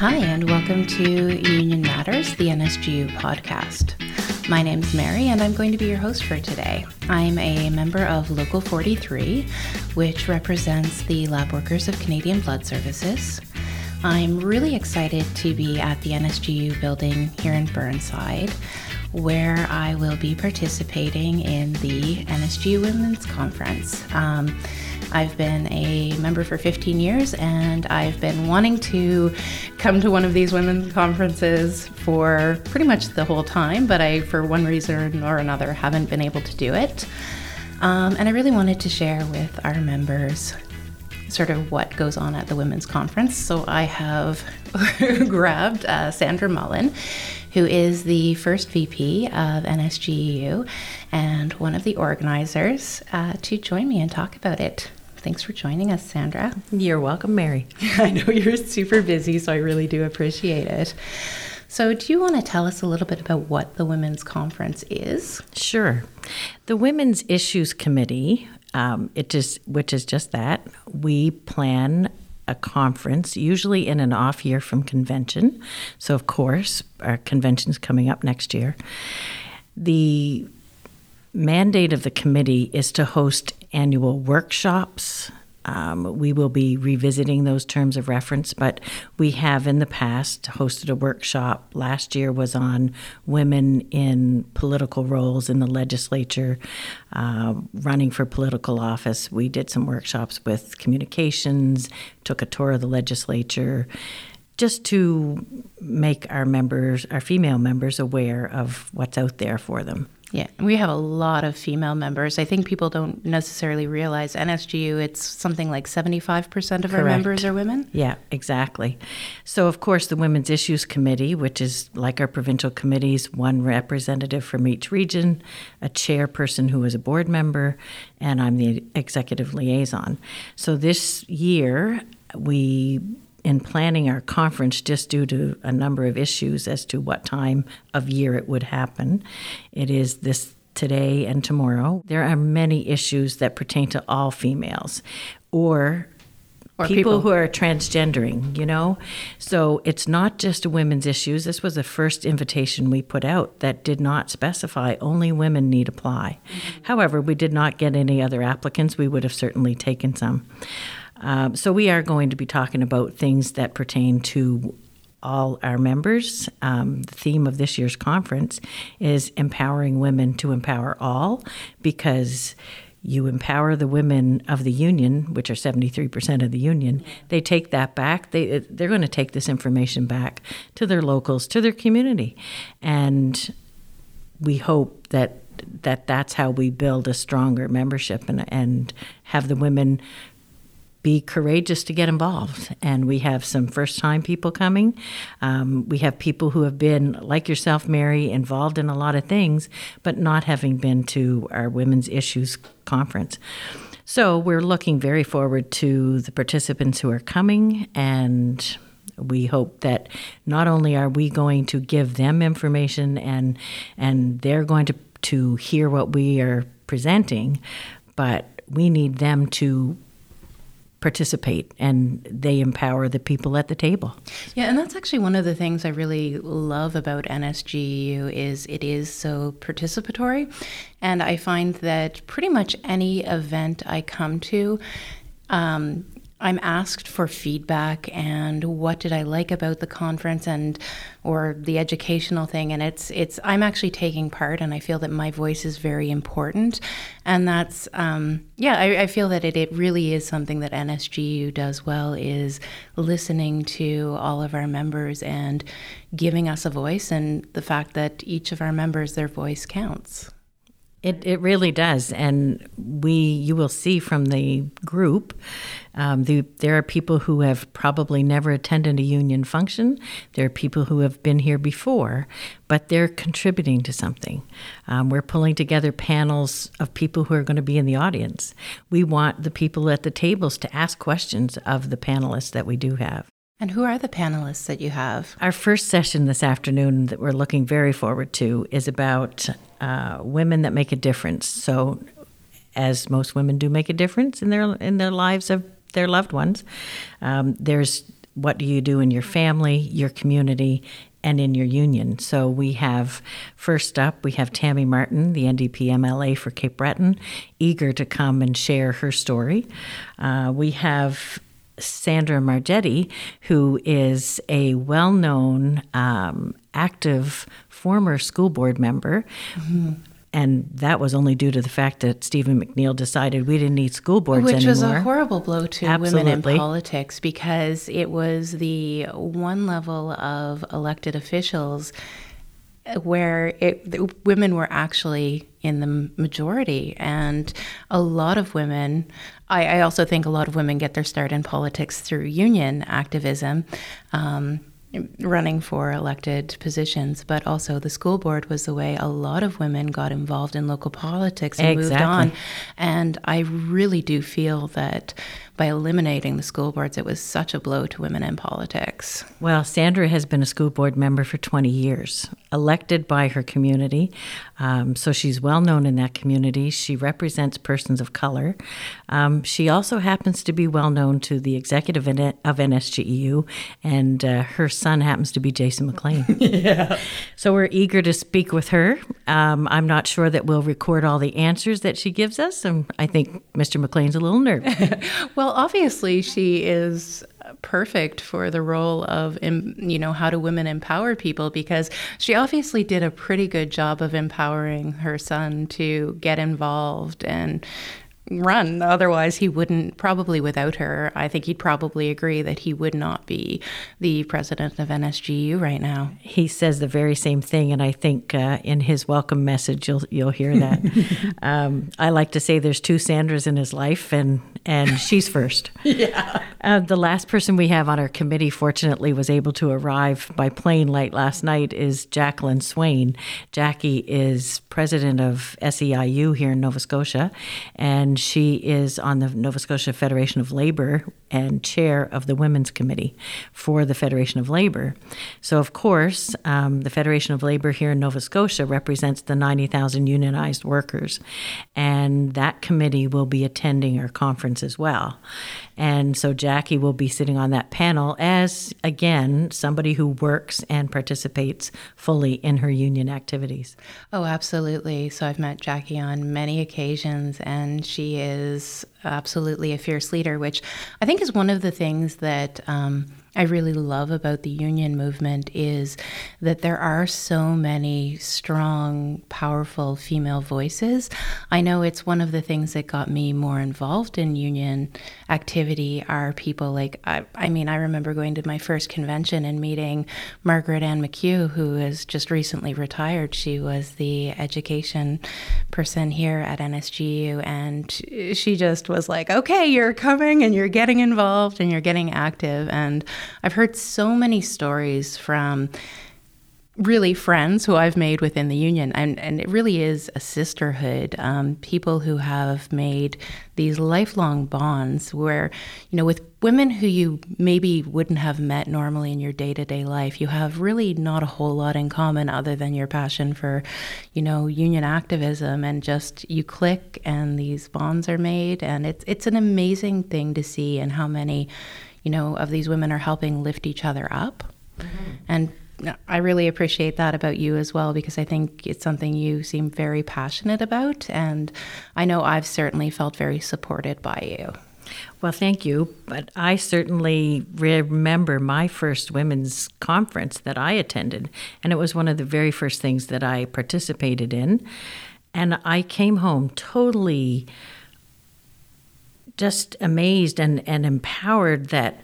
Hi, and welcome to Union Matters, the NSGEU podcast. My name's Mary, and I'm going to be your host for today. I'm a member of Local 43, which represents the lab workers of Canadian Blood Services. I'm really excited to be at the NSGEU building here in Burnside, where I will be participating in the NSGEU Women's Conference. Um, I've been a member for 15 years and I've been wanting to come to one of these women's conferences for pretty much the whole time, but I, for one reason or another, haven't been able to do it. Um, and I really wanted to share with our members sort of what goes on at the women's conference. So I have grabbed uh, Sandra Mullen, who is the first VP of NSGEU and one of the organizers, uh, to join me and talk about it. Thanks for joining us, Sandra. You're welcome, Mary. I know you're super busy, so I really do appreciate it. So, do you want to tell us a little bit about what the Women's Conference is? Sure. The Women's Issues Committee, um, it just, which is just that, we plan a conference, usually in an off year from convention. So, of course, our convention's coming up next year. The mandate of the committee is to host annual workshops. Um, we will be revisiting those terms of reference, but we have in the past hosted a workshop. Last year was on women in political roles in the legislature, uh, running for political office. We did some workshops with communications, took a tour of the legislature, just to make our members, our female members, aware of what's out there for them. Yeah, we have a lot of female members. I think people don't necessarily realize NSGEU, it's something like 75% of our members are women. Yeah, exactly. So, of course, the Women's Issues Committee, which is like our provincial committees, one representative from each region, a chairperson who is a board member, and I'm the executive liaison. So, this year, we in planning our conference just due to a number of issues as to what time of year it would happen. It is this today and tomorrow. There are many issues that pertain to all females or or people, people, who are transgendering, you know? So it's not just women's issues. This was the first invitation we put out that did not specify only women need apply. Mm-hmm. However, we did not get any other applicants. We would have certainly taken some. Um, so we are going to be talking about things that pertain to all our members. Um, the theme of this year's conference is empowering women to empower all because you empower the women of the union, which are 73% of the union. They take that back. They, they're going to take this information back to their locals, to their community. And we hope that that that's how we build a stronger membership and, and have the women be courageous to get involved. And we have some first time people coming. Um, we have people who have been, like yourself, Mary, involved in a lot of things, but not having been to our Women's Issues Conference. So we're looking very forward to the participants who are coming and we hope that not only are we going to give them information and and they're going to to hear what we are presenting, but we need them to participate and they empower the people at the table. Yeah, and that's actually one of the things I really love about NSGEU is it is so participatory and I find that pretty much any event I come to um, I'm asked for feedback and what did I like about the conference and or the educational thing and it's it's I'm actually taking part and I feel that my voice is very important and that's um, yeah I, I feel that it, it really is something that NSGEU does well is listening to all of our members and giving us a voice and the fact that each of our members their voice counts. It, it really does. And we, you will see from the group, um, the, there are people who have probably never attended a union function. There are people who have been here before, but they're contributing to something. Um, we're pulling together panels of people who are going to be in the audience. We want the people at the tables to ask questions of the panelists that we do have. And who are the panelists that you have? Our first session this afternoon that we're looking very forward to is about uh, women that make a difference. So, as most women do make a difference in their in their lives of their loved ones, um, there's what do you do in your family, your community, and in your union. So we have first up, we have Tammy Martin, the NDP MLA for Cape Breton, eager to come and share her story. Uh, we have Sandra Margetti, who is a well known, um, active former school board member. Mm-hmm. And that was only due to the fact that Stephen McNeil decided we didn't need school boards Which anymore. Which was a horrible blow to Absolutely. women in politics because it was the one level of elected officials where it, women were actually in the majority. And a lot of women, I, I, also think a lot of women get their start in politics through union activism. Um, running for elected positions, but also the school board was the way a lot of women got involved in local politics and exactly. moved on. And I really do feel that by eliminating the school boards, it was such a blow to women in politics. Well, Sandra has been a school board member for 20 years, elected by her community. Um, so she's well known in that community. She represents persons of color. Um, she also happens to be well known to the executive of NSGEU, and uh, her son happens to be Jason MacLean. yeah. So we're eager to speak with her. Um, I'm not sure that we'll record all the answers that she gives us, and I think Mr. MacLean's a little nervous. well, well, obviously, she is perfect for the role of, you know, how do women empower people? Because she obviously did a pretty good job of empowering her son to get involved and run. Otherwise, he wouldn't, probably without her, I think he'd probably agree that he would not be the president of NSGEU right now. He says the very same thing, and I think uh, in his welcome message, you'll, you'll hear that. um, I like to say there's two Sandras in his life, and, and she's first. yeah. Uh, the last person we have on our committee, fortunately, was able to arrive by plane late last night is Jacqueline Swain. Jackie is president of SEIU here in Nova Scotia, and she is on the Nova Scotia Federation of Labor and chair of the Women's Committee for the Federation of Labor. So, of course, um, the Federation of Labor here in Nova Scotia represents the 90,000 unionized workers, and that committee will be attending our conference as well. And so Jackie will be sitting on that panel as, again, somebody who works and participates fully in her union activities. Oh, absolutely. So I've met Jackie on many occasions, and she is absolutely a fierce leader, which I think is one of the things that. Um, I really love about the union movement is that there are so many strong, powerful female voices. I know it's one of the things that got me more involved in union activity are people like, I, I mean, I remember going to my first convention and meeting Margaret Ann McHugh, who has just recently retired. She was the education person here at NSGEU, and she just was like, okay, you're coming and you're getting involved and you're getting active. And I've heard so many stories from really friends who I've made within the union, and, and it really is a sisterhood. Um, people who have made these lifelong bonds where, you know, with women who you maybe wouldn't have met normally in your day to day life, you have really not a whole lot in common other than your passion for, you know, union activism and just you click and these bonds are made. And it's, it's an amazing thing to see and how many you know, of these women are helping lift each other up. Mm-hmm. And I really appreciate that about you as well because I think it's something you seem very passionate about. And I know I've certainly felt very supported by you. Well, thank you. But I certainly remember my first women's conference that I attended, and it was one of the very first things that I participated in. And I came home totally just amazed and, and empowered that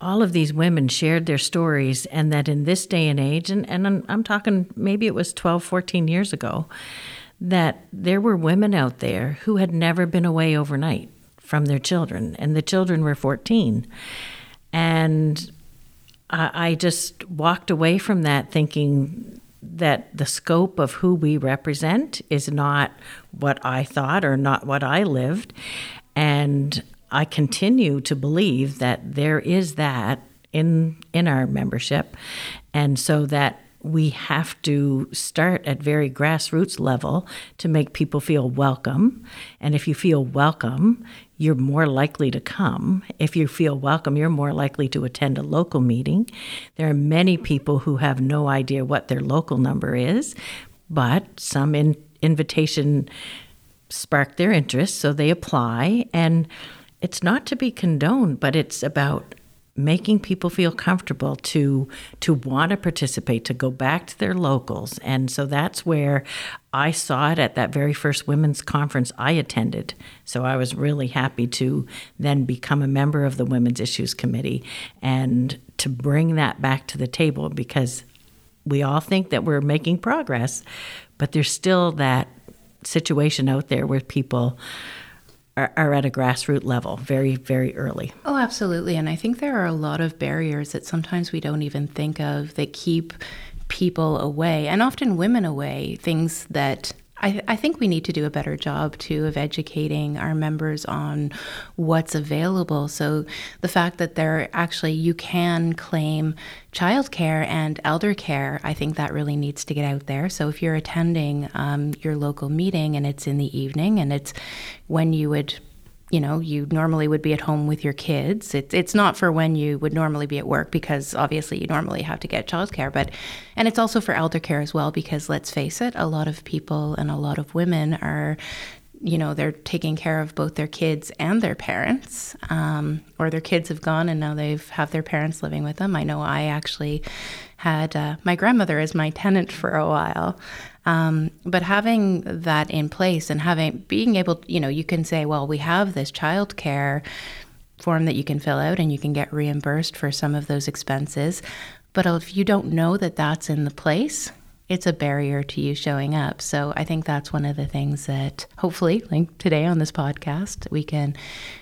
all of these women shared their stories and that in this day and age and, and I'm, I'm, talking maybe it was 12 14 years ago that there were women out there who had never been away overnight from their children and the children were 14 and I, I just walked away from that thinking that the scope of who we represent is not what I thought or not what I lived. And I continue to believe that there is that in in our membership, and so that we have to start at very grassroots level to make people feel welcome. And if you feel welcome, you're more likely to come. If you feel welcome, you're more likely to attend a local meeting. There are many people who have no idea what their local number is, but some in, invitation spark their interest, so they apply. And it's not to be condoned, but it's about making people feel comfortable to to want to participate to go back to their locals and so that's where I saw it at that very first women's conference I attended so I was really happy to then become a member of the women's issues committee and to bring that back to the table because we all think that we're making progress but there's still that situation out there where people are, are at a grassroots level very, very early. Oh, absolutely. And I think there are a lot of barriers that sometimes we don't even think of that keep people away and often women away, things that I, I, think we need to do a better job too of educating our members on what's available. So the fact that there actually you can claim childcare and elder care, I think that really needs to get out there. So if you're attending um, your local meeting and it's in the evening and it's when you would you know, you normally would be at home with your kids. It's it's not for when you would normally be at work because obviously you normally have to get childcare, but and it's also for elder care as well because let's face it, a lot of people and a lot of women are you know they're taking care of both their kids and their parents. Um, or their kids have gone and now they've have their parents living with them. I know i actually had uh, my grandmother as my tenant for a while um, but having that in place and having being able, you know, you can say, well, we have this child care form that you can fill out and you can get reimbursed for some of those expenses. But if you don't know that that's in the place, it's a barrier to you showing up. So I think that's one of the things that hopefully, like today on this podcast, we can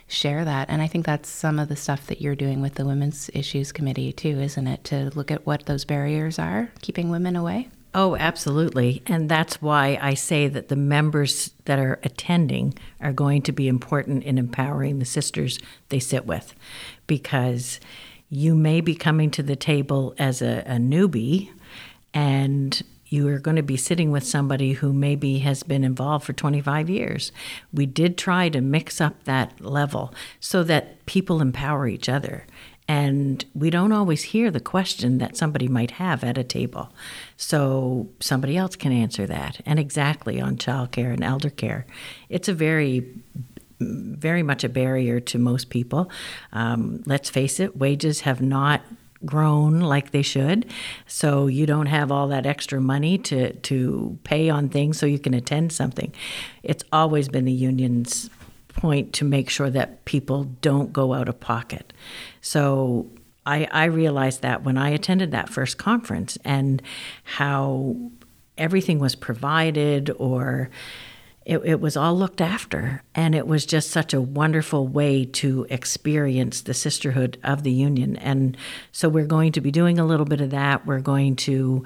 share that. And I think that's some of the stuff that you're doing with the Women's Issues Committee too, isn't it? To look at what those barriers are keeping women away. Oh, absolutely. And that's why I say that the members that are attending are going to be important in empowering the sisters they sit with because you may be coming to the table as a, a newbie and you are going to be sitting with somebody who maybe has been involved for 25 years. We did try to mix up that level so that people empower each other. And we don't always hear the question that somebody might have at a table. So somebody else can answer that. And exactly on childcare and elder care. It's a very very much a barrier to most people. Um, let's face it, wages have not grown like they should. So you don't have all that extra money to, to pay on things so you can attend something. It's always been the union's point to make sure that people don't go out of pocket. So I, I realized that when I attended that first conference and how everything was provided or it, it, was all looked after. And it was just such a wonderful way to experience the sisterhood of the union. And so we're going to be doing a little bit of that. We're going to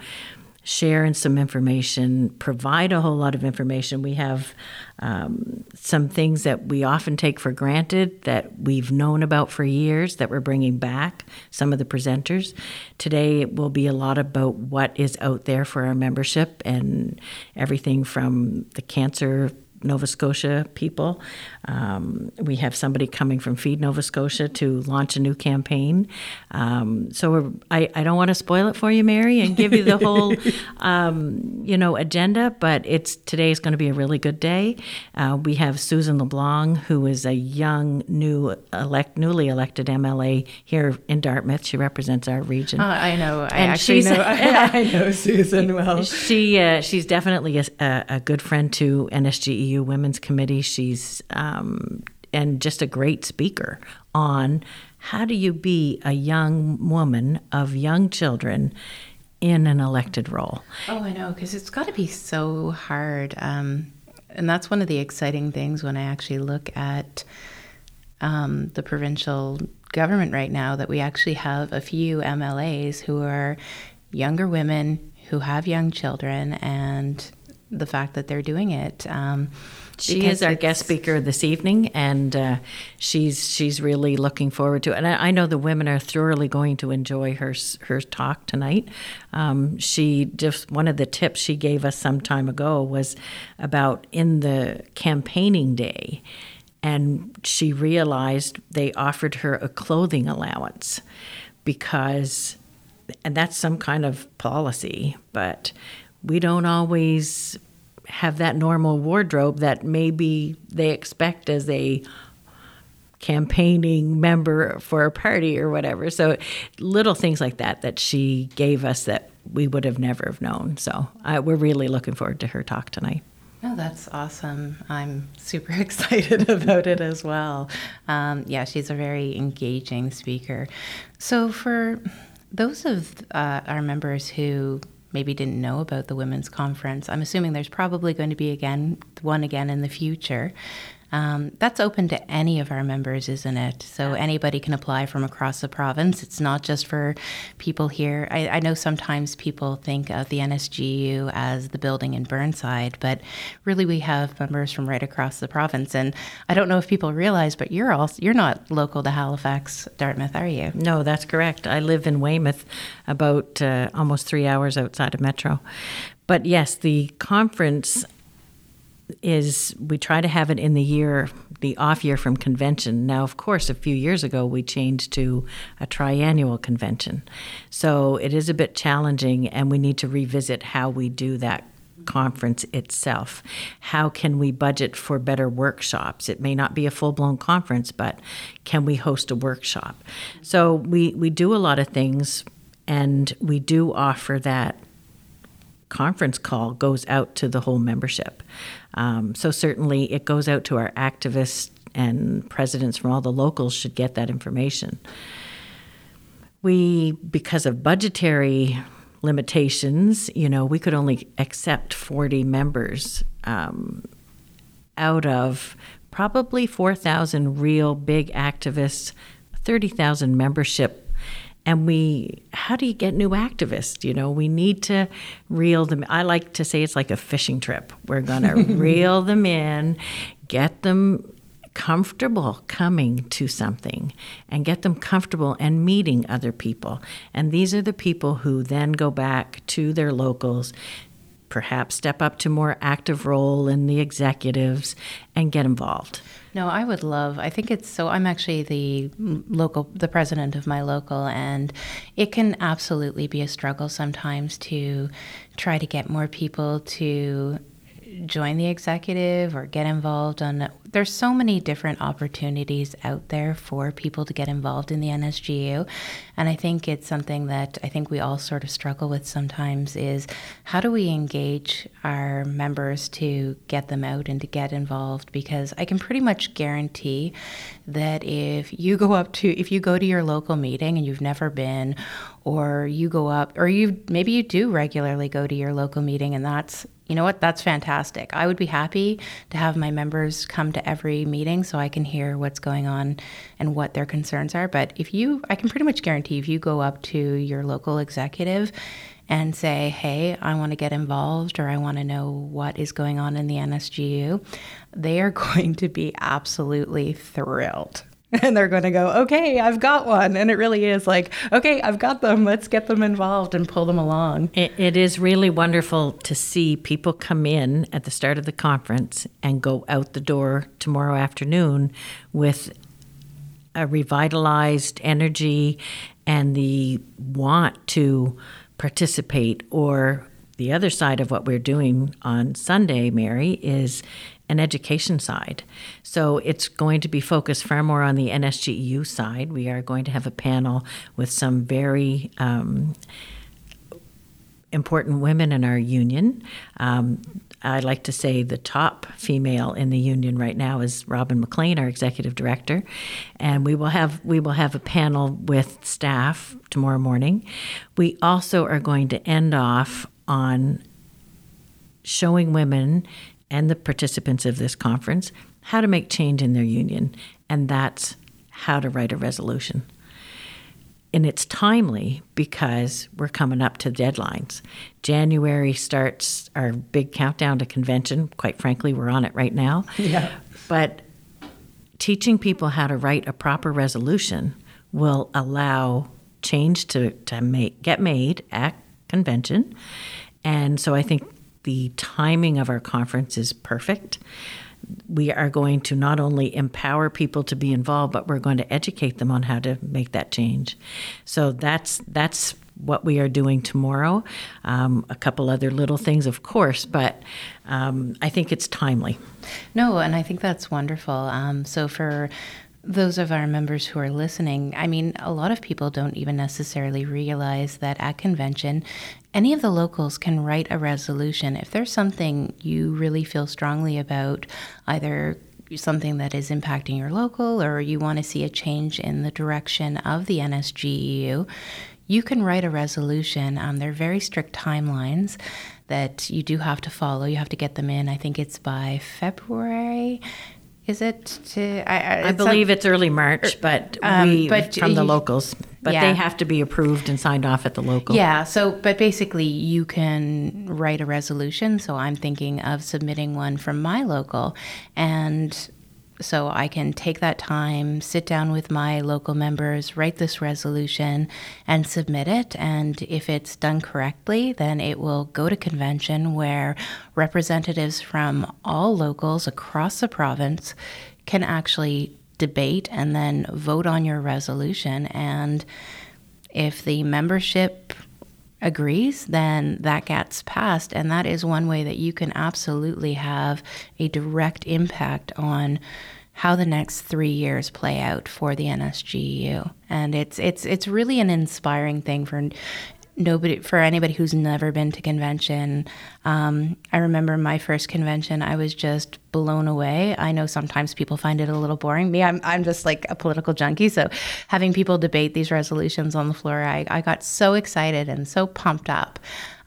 share some information, provide a whole lot of information. We have um, some things that we often take for granted that we've known about for years that we're bringing back, some of the presenters. Today it will be a lot about what is out there for our membership and everything from the cancer Nova Scotia people. Um, we have somebody coming from Feed Nova Scotia to launch a new campaign. Um, so I, I don't want to spoil it for you, Mary, and give you the whole, um, you know, agenda. But it's today is going to be a really good day. Uh, we have Susan LeBlanc, who is a young, new elect, newly elected MLA here in Dartmouth. She represents our region. Uh, I know. I and actually know. I, know Susan well. She uh, she's definitely a, a, good friend to NSGEU Women's Committee. She's um, and just a great speaker on how do you be a young woman of young children in an elected role. Oh, I know, because it's got to be so hard. Um, and that's one of the exciting things when I actually look at um, the provincial government right now that we actually have a few MLAs who are younger women who have young children and the fact that they're doing it. Um, she is our guest speaker this evening, and uh, she's she's really looking forward to it. And I, I, know the women are thoroughly going to enjoy her her talk tonight. Um, she just one of the tips she gave us some time ago was about in the campaigning day, and she realized they offered her a clothing allowance because, and that's some kind of policy, but we don't always have that normal wardrobe that maybe they expect as a campaigning member for a party or whatever. So little things like that that she gave us that we would have never have known. So uh, we're really looking forward to her talk tonight. Oh, that's awesome. I'm super excited about it as well. Um, yeah, she's a very engaging speaker. So, for those of uh, our members who maybe didn't know about the women's conference. I'm assuming there's probably going to be again one again in the future. Um, that's open to any of our members, isn't it? So anybody can apply from across the province. It's not just for people here. I, I, know sometimes people think of the NSGEU as the building in Burnside, but really we have members from right across the province. And I don't know if people realize, but you're also you're not local to Halifax, Dartmouth, are you? No, that's correct. I live in Weymouth, about uh, almost three hours outside of Metro. But yes, the conference is we try to have it in the year, the off year from convention. Now, of course, a few years ago we changed to a triannual convention. So it is a bit challenging, and we need to revisit how we do that conference itself. How can we budget for better workshops? It may not be a full blown conference, but can we host a workshop? So we, we do a lot of things, and we do offer that conference call goes out to the whole membership. Um, so certainly it goes out to our activists and presidents from all the locals should get that information. We, because of budgetary limitations, you know, we could only accept 40 members um, out of probably 4,000 real big activists, 30,000 membership and we how do you get new activists? You know we need to reel them i like to say it's like a fishing trip. We're going to reel them in get them comfortable coming to something and get them comfortable and meeting other people. And these are the people who then go back to their locals perhaps step up to more active role in the executives and get involved no, I would love. I think it's so. I'm actually the local, the president of my local, and it can absolutely be a struggle sometimes to try to get more people to join the executive or get involved on there's so many different opportunities out there for people to get involved in the NSGEU and I think it's something that I think we all sort of struggle with sometimes is how do we engage our members to get them out and to get involved? Because I can pretty much guarantee that if you go up to if you go to your local meeting and you've never been or you go up or you maybe you do regularly go to your local meeting and that's you know what? That's fantastic. I would be happy to have my members come to every meeting so I can hear what's going on and what their concerns are. But if you, I can pretty much guarantee if you go up to your local executive and say, hey, I want to get involved or I want to know what is going on in the NSGEU, they are going to be absolutely thrilled and they're going to go, okay, I've got one. And it really is like, okay, I've got them. Let's get them involved and pull them along. it, it is really wonderful to see people come in at the start of the conference and go out the door tomorrow afternoon with a revitalized energy and the want to participate or the other side of what we're doing on Sunday, Mary, is an education side. So it's going to be focused far more on the NSGEU side. We are going to have a panel with some very um, important women in our union. Um, I like to say the top female in the union right now is Robin McLean, our executive director, and we will have we will have a panel with staff tomorrow morning. We also are going to end off on showing women and the participants of this conference how to make change in their union, and that's how to write a resolution. and it's timely because we're coming up to deadlines. January starts our big countdown to convention. Quite frankly, we're on it right now. Yeah. But teaching people how to write a proper resolution will allow change to, to make, get made at convention. And so I think the timing of our conference is perfect. We are going to not only empower people to be involved, but we're going to educate them on how to make that change. So that's that's what we are doing tomorrow. Um, a couple other little things, of course, but um, I think it's timely. No, and I think that's wonderful. Um, so for those of our members who are listening, I mean, a lot of people don't even necessarily realize that at convention, any of the locals can write a resolution. If there's something you really feel strongly about, either something that is impacting your local or you want to see a change in the direction of the NSGEU, you can write a resolution. Um, there are very strict timelines that you do have to follow. You have to get them in. I think it's by February is it to? I, I, I believe it's early March, er, but um, we but from the locals. But yeah. they have to be approved and signed off at the local. Yeah. So, but basically, you can write a resolution. So I'm thinking of submitting one from my local, and so I can take that time, sit down with my local members, write this resolution, and submit it. And if it's done correctly, then it will go to convention where representatives from all locals across the province can actually debate and then vote on your resolution. And if the membership agrees, then that gets passed. And that is one way that you can absolutely have a direct impact on how the next three years play out for the NSGEU. And it's it's it's really an inspiring thing for nobody for anybody who's never been to convention. Um, I remember my first convention. I was just blown away. I know sometimes people find it a little boring. Me, I'm I'm just like a political junkie. So having people debate these resolutions on the floor, I, I got so excited and so pumped up.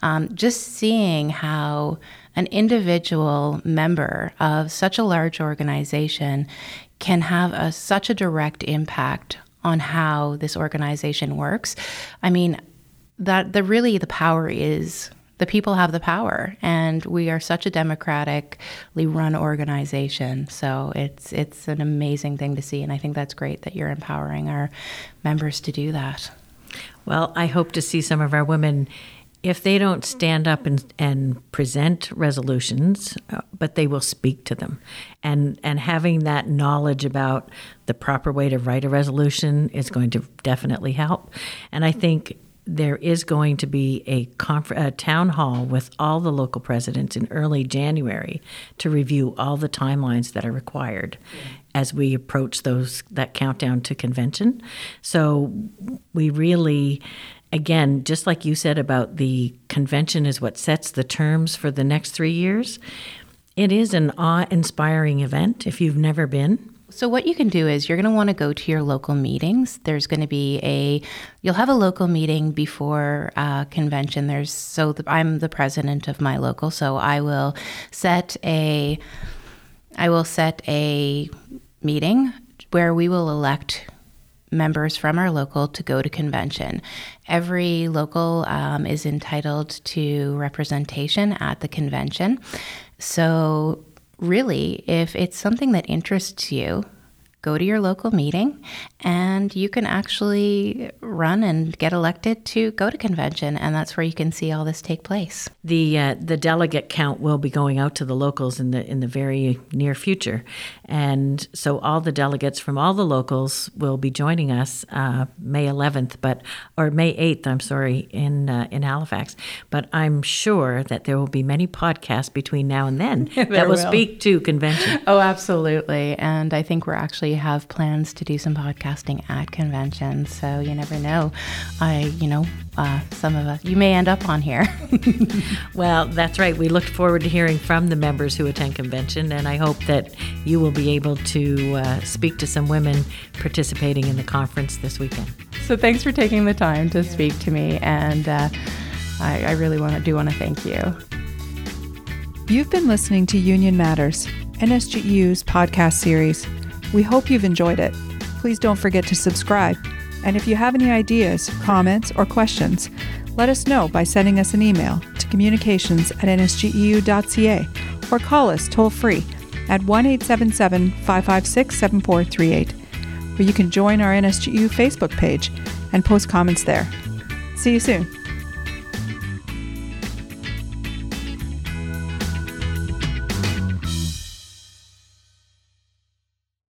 Um, just seeing how an individual member of such a large organization can have a, such a direct impact on how this organization works. I mean, that the really the power is the people have the power and we are such a democratically run organization so it's it's an amazing thing to see and i think that's great that you're empowering our members to do that well i hope to see some of our women if they don't stand up and, and present resolutions, uh, but they will speak to them. And, and having that knowledge about the proper way to write a resolution is going to definitely help. And I think there is going to be a, conf- a town hall with all the local presidents in early January to review all the timelines that are required as we approach those that countdown to convention. So we really again, just like you said about the convention is what sets the terms for the next three years, it is an awe inspiring event if you've never been. So what you can do is you're going to want to go to your local meetings. There's going to be a, you'll have a local meeting before uh, convention. There's so the, I'm the president of my local, so I will set a, I will set a meeting where we will elect members from our local to go to convention. Every local um, is entitled to representation at the convention. So, really, if it's something that interests you, go to your local meeting and you can actually run and get elected to go to convention and that's where you can see all this take place. The uh, the delegate count will be going out to the locals in the in the very near future. And so all the delegates from all the locals will be joining us uh, May 11th but or May 8th I'm sorry in uh, in Halifax. But I'm sure that there will be many podcasts between now and then that will, will. speak to convention. Oh absolutely. And I think we're actually actually have plans to do some podcasting at conventions. So you never know. I, you know, uh, some of us, you may end up on here. well, that's right. We look forward to hearing from the members who attend convention, and I hope that you will be able to uh, speak to some women participating in the conference this weekend. So thanks for taking the time to speak to me, and uh, I, I really want to do want to thank you. You've been listening to Union Matters, NSGEU's podcast series. We hope you've enjoyed it. Please don't forget to subscribe. And if you have any ideas, comments, or questions, let us know by sending us an email to communications at nsgeu.ca or call us toll free at 1 877 556 7438, where you can join our NSGEU Facebook page and post comments there. See you soon.